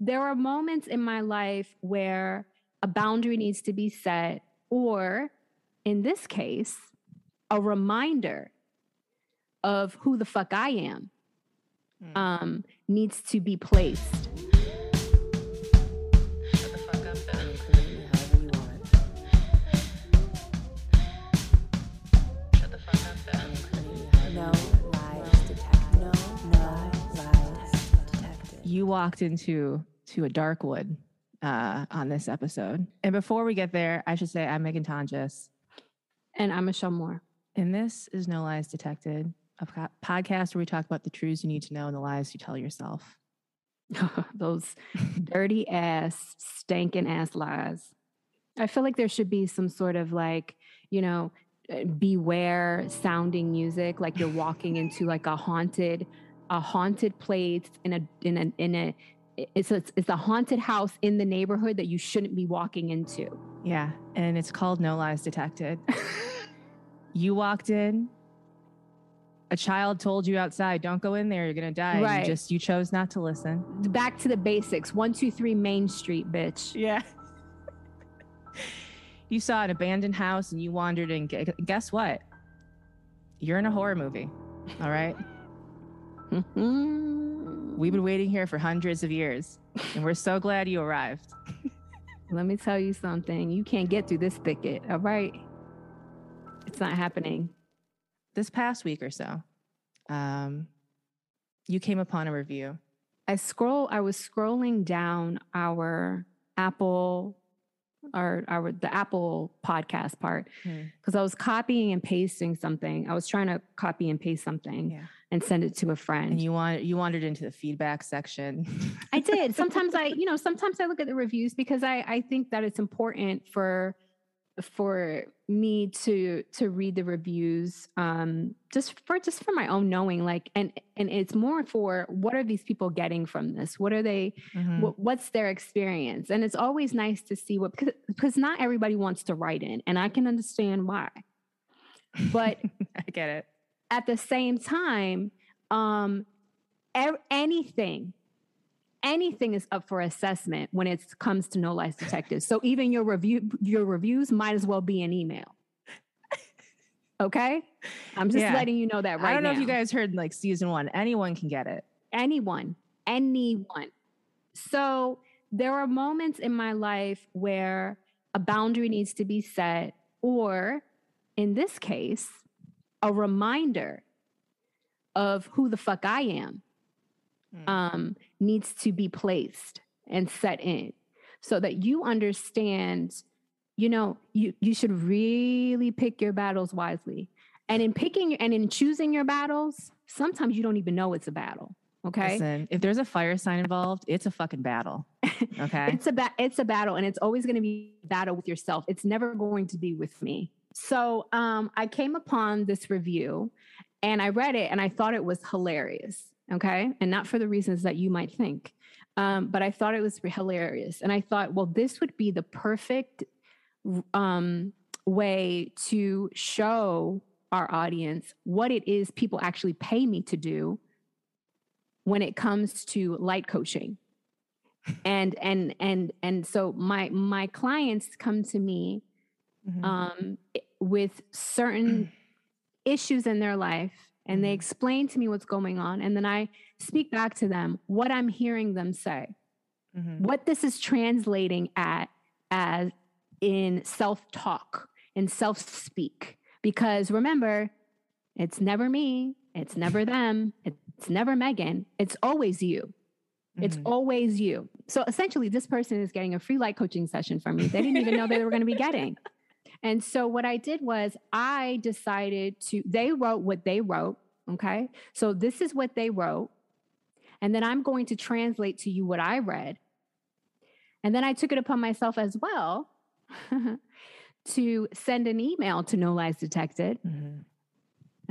there are moments in my life where a boundary needs to be set, or in this case, a reminder of who the fuck I am Mm. um, needs to be placed. Shut the fuck up, though. Include however you want. Shut the fuck up, though. Include however No lies detected. No, no lies detected. you walked into to a dark wood uh, on this episode. And before we get there, I should say I'm Megan Tonjes, And I'm Michelle Moore. and this is No Lies Detected, a po- podcast where we talk about the truths you need to know and the lies you tell yourself. Those dirty ass, stankin' ass lies. I feel like there should be some sort of like, you know, uh, beware sounding music, like you're walking into like a haunted, a haunted place in a in a in a it's a, it's a haunted house in the neighborhood that you shouldn't be walking into. Yeah, and it's called No Lies Detected. you walked in. A child told you outside, "Don't go in there. You're gonna die." Right. You just you chose not to listen. Back to the basics. One, two, three, Main Street, bitch. Yeah. you saw an abandoned house and you wandered in. Guess what? You're in a horror movie. All right. Mm-hmm. We've been waiting here for hundreds of years, and we're so glad you arrived. Let me tell you something. You can't get through this thicket, all right? It's not happening. This past week or so, um, you came upon a review. I scroll I was scrolling down our Apple our our the Apple podcast part Hmm. because I was copying and pasting something. I was trying to copy and paste something Yeah. And send it to a friend. And you want you wandered into the feedback section. I did. Sometimes I, you know, sometimes I look at the reviews because I, I think that it's important for for me to to read the reviews um just for just for my own knowing like and and it's more for what are these people getting from this what are they Mhm. what, what's their experience and it's always nice to see what because, because not everybody wants to write in and i can understand why but I get it. At the same time, um, e- anything, anything is up for assessment when it comes to no lies detectives. So even your review, your reviews might as well be an email. Okay, I'm just Yeah. letting you know that right I don't know now. if you guys heard like season one. Anyone can get it. anyone, anyone. So there are moments in my life where a boundary needs to be set, or in this case, a reminder of who the fuck I am Mm. um, needs to be placed and set in so that you understand you know you you should really pick your battles wisely and in picking and in choosing your battles sometimes you don't even know it's a battle okay Listen, if there's a fire sign involved, it's a fucking battle. Okay. it's a ba- it's a battle and it's always going to be a battle with yourself it's never going to be with me so um i came upon this review and i read it and i thought it was hilarious okay? And not for the reasons that you might think um, but i thought it was hilarious. And i thought well this would be the perfect um, way to show our audience what it is people actually pay me to do when it comes to light coaching. And and and and so my my clients come to me Mhm. um with certain issues in their life and they Mhm. explain to me what's going on and then i speak back to them what i'm hearing them say Mhm. what this is translating at as in self-talk and self-speak because remember it's never me it's never them it's never megan it's always you it's Mhm. always you. So essentially, this person is getting a free light coaching session from me. They didn't even know they were going to be getting. And so what I did was I decided to, they wrote what they wrote. Okay. So this is what they wrote. And then I'm going to translate to you what I read. And then I took it upon myself as well to send an email to No Lies Detected Mhm.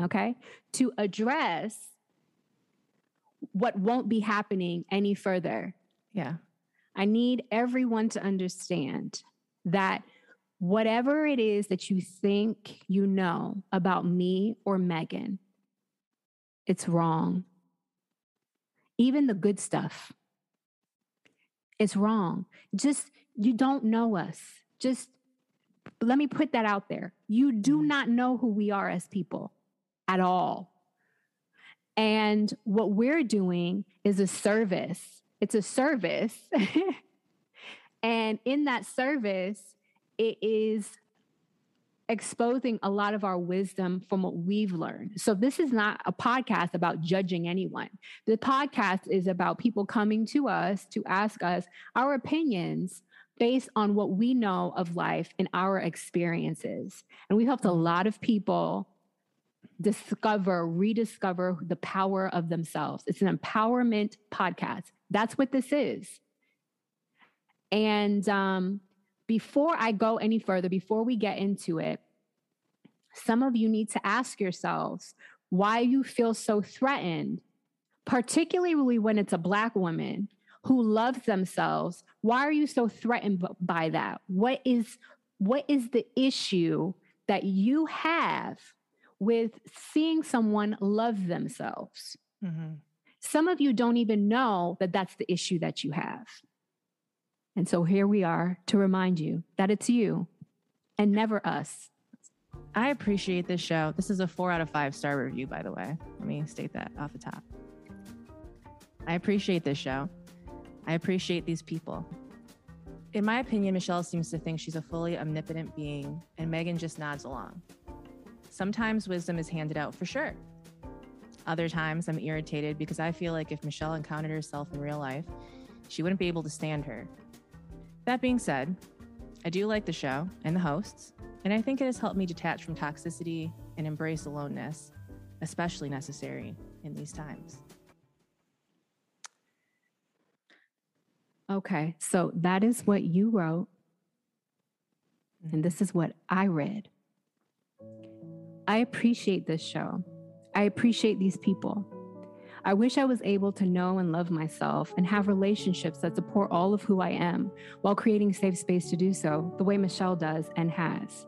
okay, to address what won't be happening any further. Yeah. I need everyone to understand that whatever it is that you think you know about me or Megan, it's wrong. Even the good stuff. It's wrong. Just, you don't know us. Just let me put that out there. You do Mhm. not know who we are as people at all. And what we're doing is a service. It's a service. and in that service, it is exposing a lot of our wisdom from what we've learned. So this is not a podcast about judging anyone. The podcast is about people coming to us to ask us our opinions based on what we know of life and our experiences. And we've helped a lot of people discover, rediscover the power of themselves. It's an empowerment podcast. That's what this is. And um, before I go any further, before we get into it, some of you need to ask yourselves why you feel so threatened, particularly when it's a Black woman who loves themselves. Why are you so threatened by that? What is what is the issue that you have with seeing someone love themselves? Mhm. Some of you don't even know that that's the issue that you have. And so here we are to remind you that it's you and never us. I appreciate this show. This is a four out of five star review, by the way. Let me state that off the top. I appreciate this show. I appreciate these people. In my opinion, Michelle seems to think she's a fully omnipotent being, and Megan just nods along. Sometimes wisdom is handed out for sure. Other times I'm irritated because I feel like if Michelle encountered herself in real life, she wouldn't be able to stand her. That being said, I do like the show and the hosts, and I think it has helped me detach from toxicity and embrace aloneness, especially necessary in these times. Okay, so that is what you wrote, mm-hmm. and this is what I read. I appreciate this show. I appreciate these people. I wish I was able to know and love myself and have relationships that support all of who I am while creating safe space to do so, the way Michelle does and has.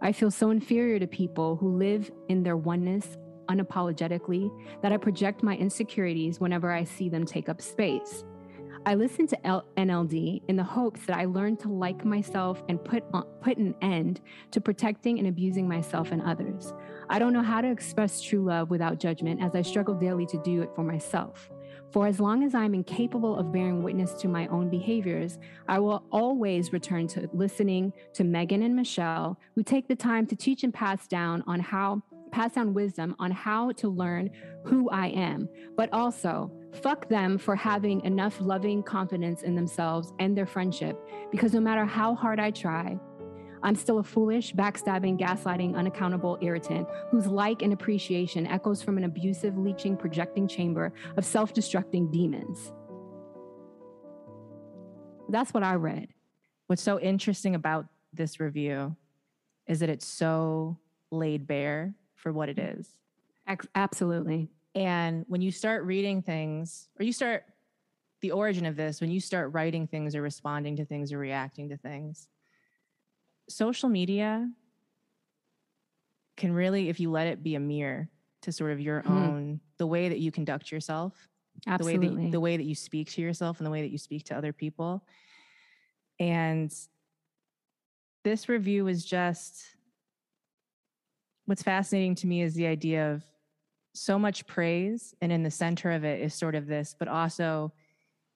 I feel so inferior to people who live in their oneness unapologetically that I project my insecurities whenever I see them take up space. I listened to L- NLD in the hopes that I learned to like myself and put on, put an end to protecting and abusing myself and others. I don't know how to express true love without judgment as I struggle daily to do it for myself. For as long as I'm incapable of bearing witness to my own behaviors, I will always return to listening to Megan and Michelle, who take the time to teach and pass down on how pass down wisdom on how to learn who I am, but also fuck them for having enough loving confidence in themselves and their friendship because no matter how hard I try, I'm still a foolish, backstabbing, gaslighting, unaccountable irritant whose like and appreciation echoes from an abusive, leeching, projecting chamber of self destructing demons. That's what I read. What's so interesting about this review is that it's so laid bare for what it is. Absolutely. And when you start reading things, or you start the origin of this, when you start writing things or responding to things or reacting to things, social media can really, if you let it be a mirror to sort of your Mhm. own, the way that you conduct yourself, the way, that, the way that you speak to yourself and the way that you speak to other people. And this review is just what's fascinating to me is the idea of so much praise and in the center of it is sort of this but also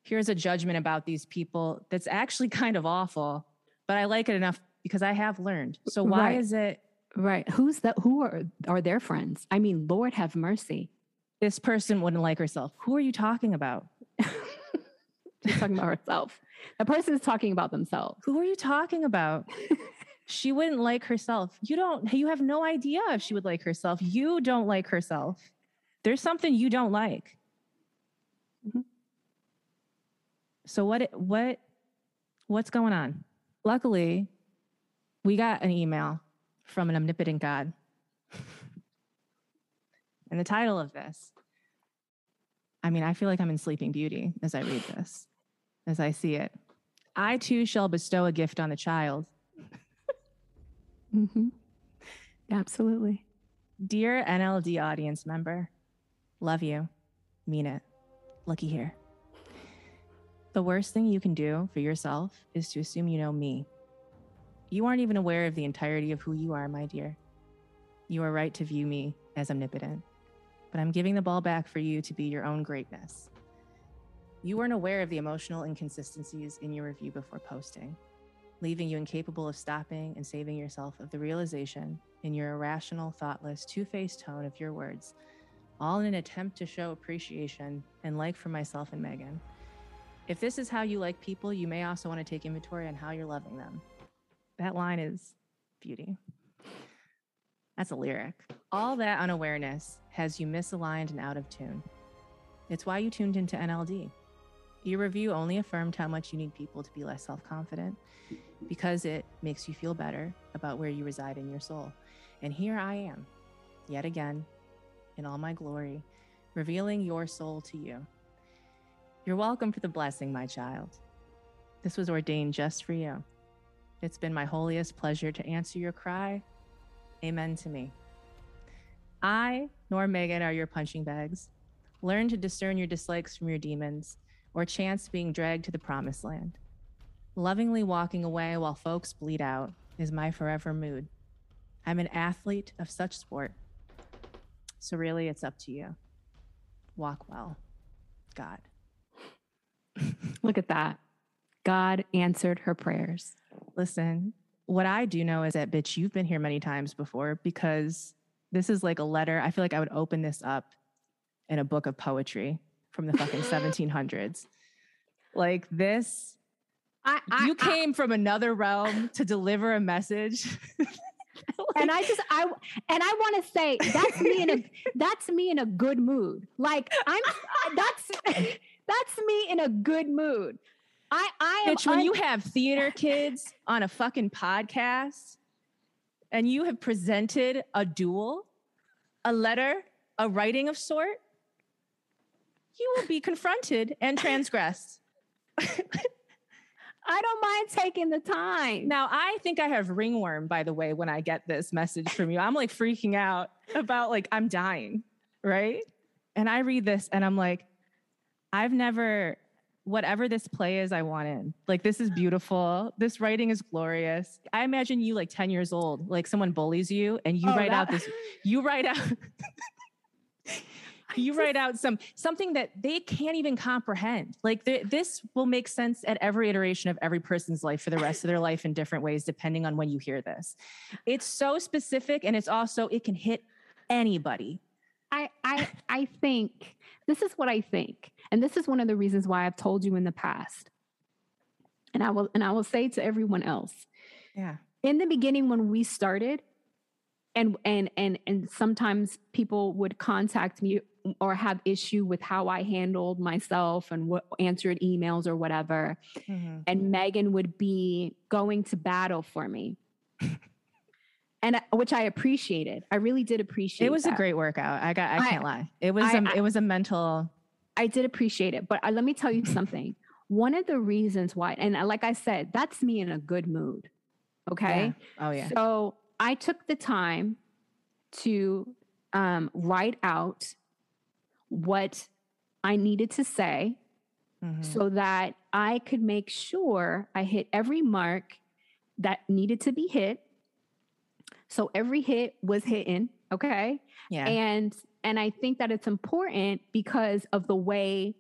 here's a judgment about these people that's actually kind of awful but i like it enough because i have learned so why Right. is it right. Who's that? Who are, are their friends? I mean, Lord have mercy. this person wouldn't like herself who are you talking about She's talking about herself. The person is talking about themselves. who are you talking about she wouldn't like herself. You don't you have no idea if she would like herself. You don't like herself. There's something you don't like. Mhm. so what what what's going on? Luckily we got an email from an omnipotent god. And the title of this i mean i feel like i'm in sleeping beauty as i read this as i see it. I too shall bestow a gift on the child hmm Absolutely. Dear NLD audience member, love you, mean it. Looky here. The worst thing you can do for yourself is to assume you know me. You aren't even aware of the entirety of who you are, my dear. You are right to view me as omnipotent, but I'm giving the ball back for you to be your own greatness. You weren't aware of the emotional inconsistencies in your review before posting, leaving you incapable of stopping and saving yourself of the realization in your irrational, thoughtless, two faced tone of your words, all in an attempt to show appreciation and like for myself and Megan. If this is how you like people, you may also want to take inventory on how you're loving them. That line is beauty. That's a lyric. All that unawareness has you misaligned and out of tune. It's why you tuned into NLD. Your review only affirmed how much you need people to be less self confident because it makes you feel better about where you reside in your soul. And here I am, yet again, in all my glory, revealing your soul to you. You're welcome for the blessing, my child. This was ordained just for you. It's been my holiest pleasure to answer your cry. Amen to me. I nor Megan are your punching bags. Learn to discern your dislikes from your demons or chance being dragged to the promised land. Lovingly walking away while folks bleed out is my forever mood. I'm an athlete of such sport. So, really, it's up to you. Walk well. God. Look at that. God answered her prayers. Listen, what I do know is that, bitch, you've been here many times before because this is like a letter. I feel like I would open this up in a book of poetry from the fucking 1700s. Like this, I, I you I- came from another realm to deliver a message. and I just I and I want to say that's me in a that's me in a good mood. Like I'm that's that's me in a good mood. I I am Bitch, when un- you have theater kids on a fucking podcast and you have presented a duel, a letter, a writing of sort, you will be confronted and transgressed. I don't mind taking the time. Now, I think I have ringworm, by the way, when I get this message from you. I'm like freaking out about like I'm dying, right? And I read this and I'm like, I've never, whatever this play is, I want in. Like, this is beautiful. This writing is glorious. I imagine you like 10 years old, like someone bullies you and you Oh, write out this, you write out. you write out some something that they can't even comprehend like th- this will make sense at every iteration of every person's life for the rest of their life in different ways depending on when you hear this it's so specific and it's also it can hit anybody I I I think this is what I think. And this is one of the reasons why I've told you in the past. And I will and I will say to everyone else, yeah in the beginning when we started and and and and sometimes people would contact me or have issue with how I handled myself and what answered emails or whatever and Megan would be going to battle for me. and which I appreciated. I really did appreciate it was a great workout i got i I- can't lie it was I- a, I- it was a mental I did appreciate it, but uh, let me tell you something. One of the reasons why, and like I said, that's me in a good mood. Okay. yeah. oh yeah So I took the time to um, write out what I needed to say Mhm. so that I could make sure I hit every mark that needed to be hit. So every hit was hitting. Okay yeah and and i think that it's important because of the way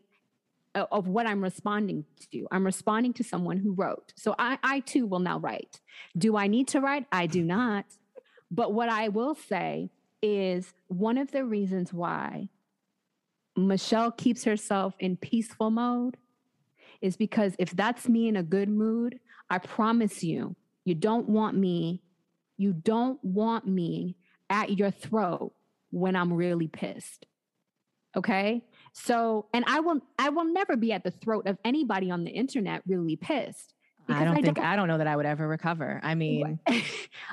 of what i'm responding to i'm responding to someone who wrote so i i too will now write do i need to write i do not but what i will say is one of the reasons why michelle keeps herself in peaceful mode is because if that's me in a good mood i promise you you don't want me you don't want me at your throat when I'm really pissed. Okay? So, and I will I will never be at the throat of anybody on the internet really pissed. i don't because think i don't know that i would ever recover i mean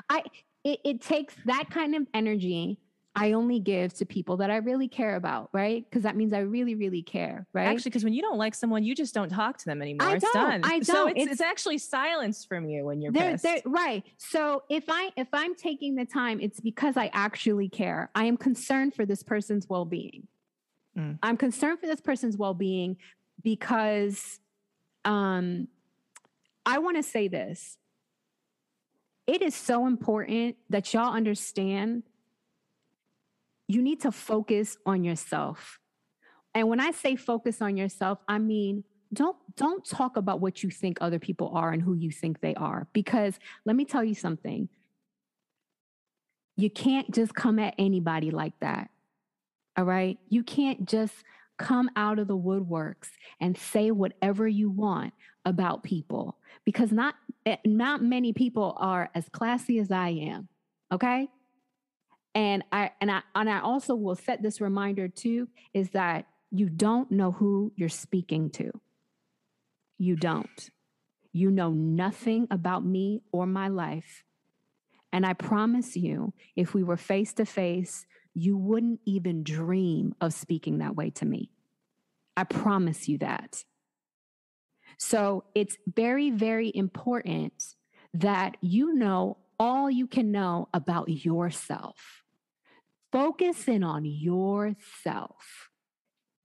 I it, it takes that kind of energy I only give to people that I really care about, right? Because that means I really, really care, right? Actually, because when you don't like someone, you just don't talk to them anymore. I it's don't. done. I don't. it's, It's- it's actually silence from you when you're They're- pissed. they're- right. So if I if I'm taking the time, it's because I actually care. I am concerned for this person's well-being. Mm. I'm concerned for this person's well-being because um, I want to say this. It is so important that y'all understand you need to focus on yourself. And when I say focus on yourself, I mean don't don't talk about what you think other people are and who you think they are because let me tell you something. You can't just come at anybody like that. All right? You can't just come out of the woodworks and say whatever you want about people because not eh, not many people are as classy as I am. Okay? And I and I and I also will set this reminder too is that you don't know who you're speaking to. You don't. You know nothing about me or my life. And I promise you, if we were face to face, you wouldn't even dream of speaking that way to me. I promise you that. So it's very, very important that you know all you can know about yourself. Focus in on yourself.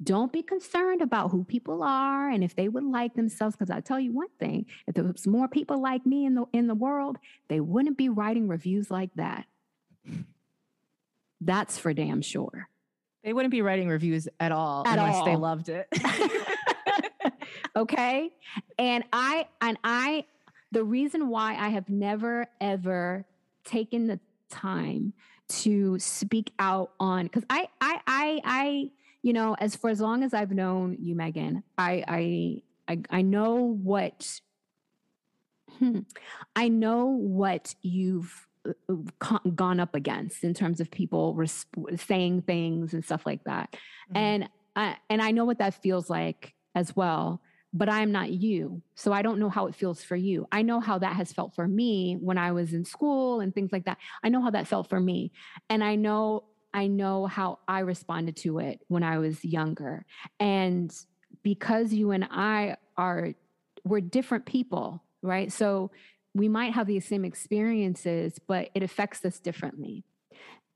Don't be concerned about who people are and if they would like themselves. Because I tell you one thing: if there was more people like me in the in the world, they wouldn't be writing reviews like that. That's for damn sure. They wouldn't be writing reviews at all At unless they loved it. okay and i and i the reason why i have never ever taken the time to speak out on because I, I i i you know as for as long as i've known you megan i i i, I know what hmm, i know what you've uh, gone up against in terms of people res- saying things and stuff like that Mhm. and I, and I know what that feels like as well but i'm not you so i don't know how it feels for you. I know how that has felt for me when i was in school and things like that. I know how that felt for me and i know i know how i responded to it when i was younger. And because you and i are we're different people right? So we might have the same experiences but it affects us differently.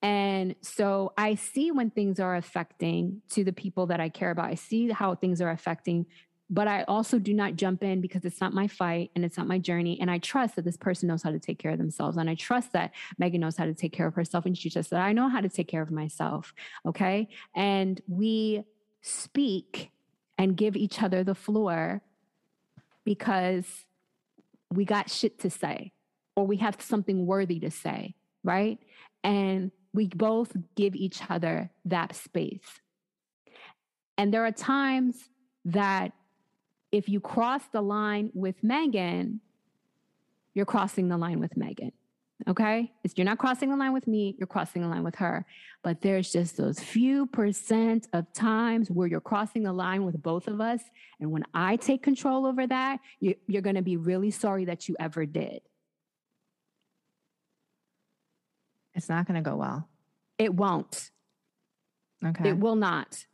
And so I see when things are affecting to the people that I care about. I see how things are affecting, but I also do not jump in because it's not my fight and it's not my journey. And I trust that this person knows how to take care of themselves. And I trust that Megan knows how to take care of herself. And she just said, I know how to take care of myself. Okay. And we speak and give each other the floor because we got shit to say or we have something worthy to say. Right. And we both give each other that space. And there are times that if you cross the line with Megan, you're crossing the line with Megan. Okay? It's, you're not crossing the line with me, you're crossing the line with her. But there's just those few percent of times where you're crossing the line with both of us. And when I take control over that, you, you're going to be really sorry that you ever did. it's not going to go well. It won't. Okay. It will not.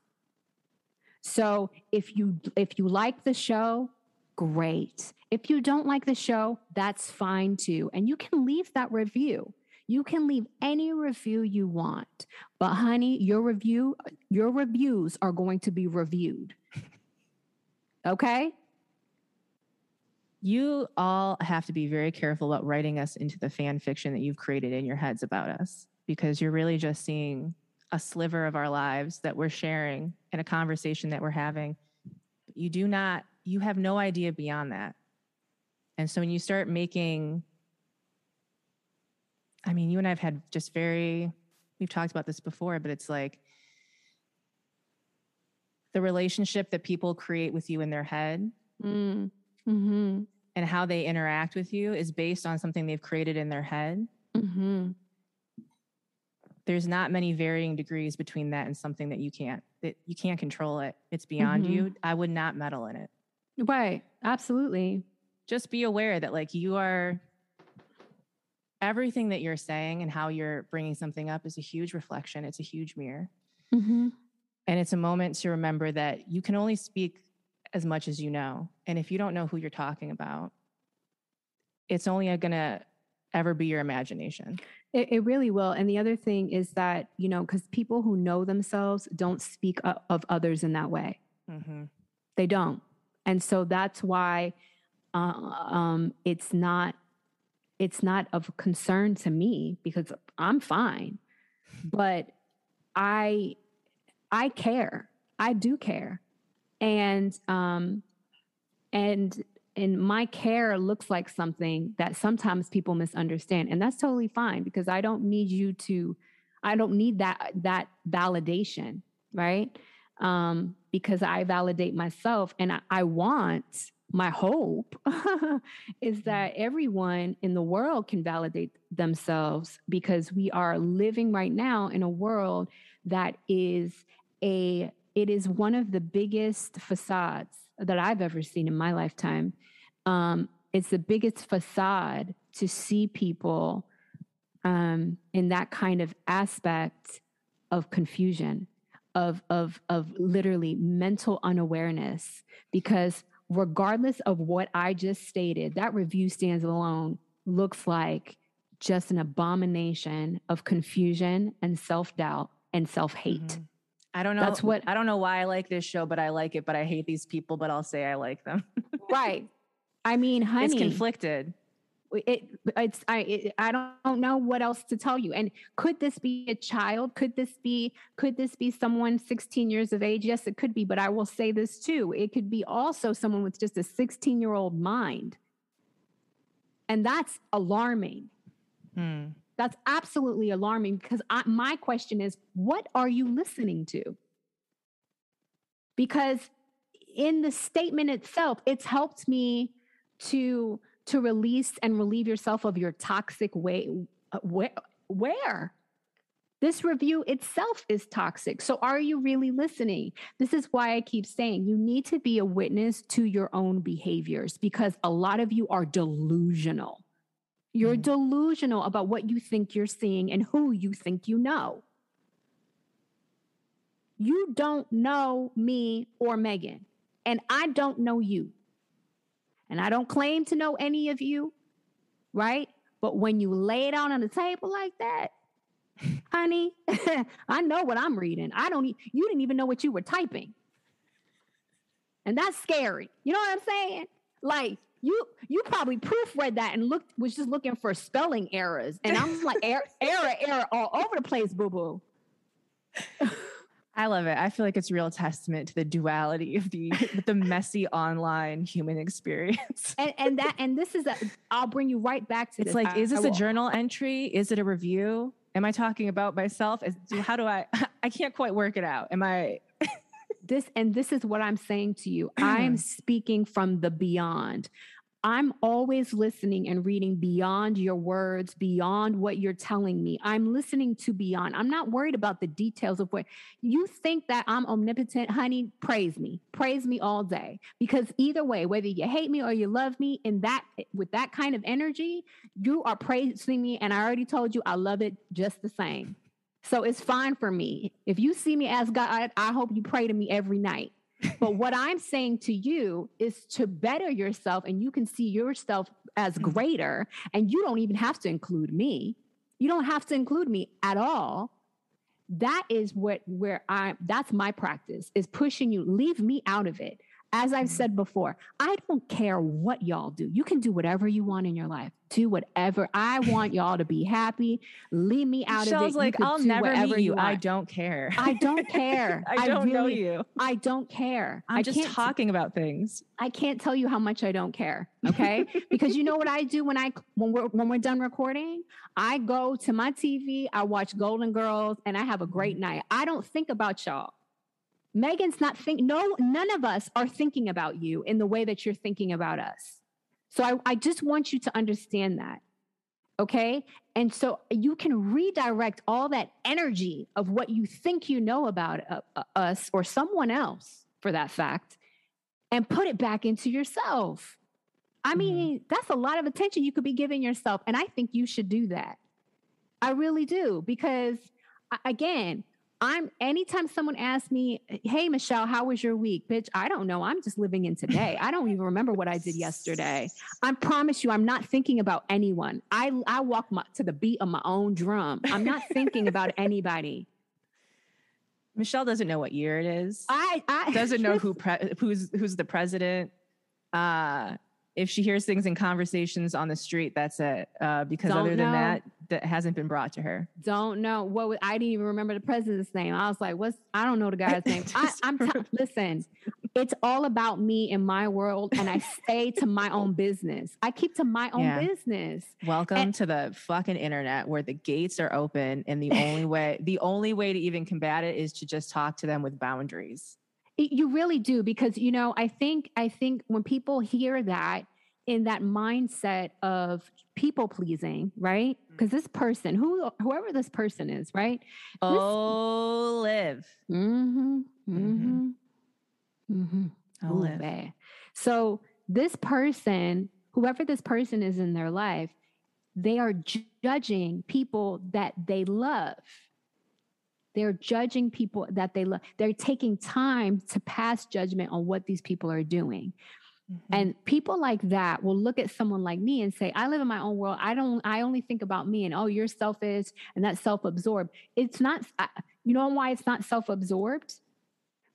So if you if you like the show, great. If you don't like the show, that's fine too. And you can leave that review. You can leave any review you want. But honey, your review your reviews are going to be reviewed. Okay? you all have to be very careful about writing us into the fan fiction that you've created in your heads about us because you're really just seeing a sliver of our lives that we're sharing in a conversation that we're having. You do not, you have no idea beyond that. And so when you start making, I mean, you and I have had just very, we've talked about this before, but it's like the relationship that people create with you in their head Mm. Mm-hmm. and how they interact with you is based on something they've created in their head. Mm-hmm. There's not many varying degrees between that and something that you can't that you can't control it. It's beyond Mhm. you. I would not meddle in it. Right. Absolutely. Just be aware that like you are everything that you're saying and how you're bringing something up is a huge reflection. It's a huge mirror. Mm-hmm. And it's a moment to remember that you can only speak as much as you know. And if you don't know who you're talking about, it's only going to ever be your imagination. It, it really will. And the other thing is that, you know, because people who know themselves don't speak of others in that way. Mm-hmm. They don't. and so that's why uh, um, it's not it's not of concern to me because I'm fine, but I I care. I do care, and um, and and my care looks like something that sometimes people misunderstand, and that's totally fine because I don't need you to. I don't need that that validation, right? Um, because I validate myself, and I, I want my hope is that everyone in the world can validate themselves because we are living right now in a world that is a it is one of the biggest facades that I've ever seen in my lifetime. Um, it's the biggest facade to see people um, in that kind of aspect of confusion, of of of literally mental unawareness, because regardless of what I just stated, that review stands alone looks like just an abomination of confusion and self doubt and self hate. Mhm. I don't know. That's what- I don't know why I like this show, but I like it. But I hate these people. But I'll say I like them. Right. I mean, honey, it's conflicted. it it's I it, I don't know what else to tell you. And could this be a child? Could this be could this be someone 16 years of age? Yes, it could be, but I will say this too. It could be also someone with just a 16-year-old mind. And that's alarming. Hmm. That's absolutely alarming because I, my question is what are you listening to? Because in the statement itself, it's helped me to to release and relieve yourself of your toxic way uh, where where this review itself is toxic. So, are you really listening? This is why I keep saying you need to be a witness to your own behaviors because a lot of you are delusional. You're Mhm. delusional about what you think you're seeing and who you think you know. You don't know me or Megan, and I don't know you. And I don't claim to know any of you, right? But when you lay it out on the table like that, honey, I know what I'm reading. I don't, e- you didn't even know what you were typing. And that's scary. You know what I'm saying? Like, you you probably proofread that and looked was just looking for spelling errors. And I'm like, error, error, error all over the place, boo-boo. I love it. I feel like it's a real testament to the duality of the the messy online human experience. And and that and this is a I'll bring you right back to It's this. like, I- is this a journal entry? Is it a review? Am I talking about myself? Is, how do I? I can't quite work it out. Am I? This and this is what i'm saying to you. I am mm. speaking from the beyond. I'm always listening and reading beyond your words beyond what you're telling me. I'm listening to beyond. I'm not worried about the details of what you think that i'm omnipotent honey? Praise me. Praise me all day. Because either way whether you hate me or you love me in that with that kind of energy you are praising me and i already told you i love it just the same so it's fine for me. If you see me as God, I, I hope you pray to me every night. But what I'm saying to you is to better yourself and you can see yourself as mm-hmm. greater and you don't even have to include me. You don't have to include me at all. That is what where I that's my practice is pushing you leave me out of it. As I've said before, I don't care what y'all do. You can do whatever you want in your life. Do whatever. I want y'all to be happy. Leave me out of it. Michelle's You like, I'll never meet you. I don't care. I don't care. I don't know really- you. I don't care. I'm I just talking about things. I can't tell you how much I don't care. Okay, because you know what I do when I when we're when we're done recording, I go to my TV, I watch Golden Girls, and I have a Mm-hmm. great night. I don't think about y'all. Megan's not think. No, none of us are thinking about you in the way that you're thinking about us. So I, I just want you to understand that. Okay. And so you can redirect all that energy of what you think you know about uh, uh, us or someone else, for that fact, and put it back into yourself. I mean, that's a lot of attention you could be giving yourself. And I think you should do that. I really do. Because again, I'm anytime someone asks me, Hey, Michelle, how was your week? Bitch, I don't know. I'm just living in today. I don't even remember what I did yesterday. I promise you, I'm not thinking about anyone. I, I walk my, to the beat of my own drum. I'm not thinking about anybody. Michelle doesn't know what year it is. I, I doesn't know who pre- who's who's the president. Uh, if she hears things in conversations on the street, that's it. Uh, because Don't other than know. that, that hasn't been brought to her. Don't know what was, I didn't even remember the president's name. I was like, "What's? I don't know the guy's name." I, I'm t- listen. It's all about me and my world, and I stay to my own business. I keep to my own Yeah. business. Welcome And- to the fucking internet where the gates are open and the only way the only way to even combat it is to just talk to them with boundaries. It- you really do because you know I think I think when people hear that in that mindset of people pleasing, right? Because this person, who whoever this person is, right? Oh, live. Mm-hmm. Mm-hmm. Mhm. Mm-hmm. Oh, Ooh, live. bad. So this person, whoever this person is in their life, they are judging people that they love. They're judging people that they love. They're taking time to pass judgment on what these people are doing. Mhm. And people like that will look at someone like me and say, I live in my own world. I don't, I only think about me and oh, you're selfish and that's self absorbed. It's not, you know why it's not self absorbed?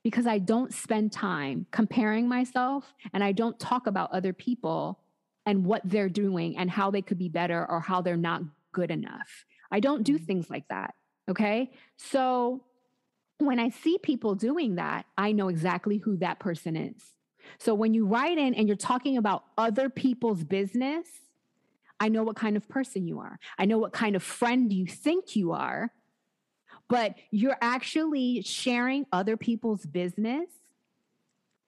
Because I don't spend time comparing myself and I don't talk about other people and what they're doing and how they could be better or how they're not good enough. I don't do Mhm. things like that. Okay. So when I see people doing that, I know exactly who that person is. So when you write in and you're talking about other people's business, I know what kind of person you are. I know what kind of friend you think you are, but you're actually sharing other people's business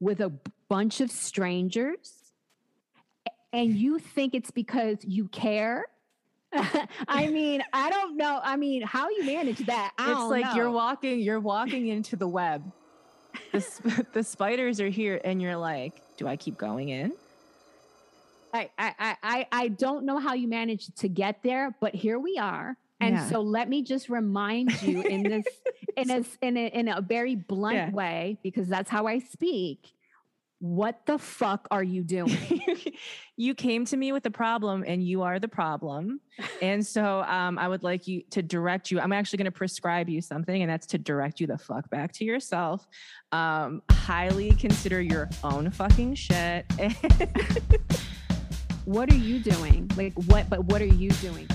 with a bunch of strangers and you think it's because you care. I mean, I don't know. I mean, how you manage that? I it's like you're walking you're walking into the web. The, the spiders are here and you're like, do I keep going in? I, I, I- I, I don't know how you managed to get there, but here we are. And Yeah. so let me just remind you in this, in a, in a, in a very blunt Yeah. way, because that's how I speak. What the fuck are you doing? you came to me with a problem and you are the problem. And so um, I would like you to direct you. I'm actually going to prescribe you something, and that's to direct you the fuck back to yourself. Um, highly consider your own fucking shit. what are you doing? Like what, but what are you doing?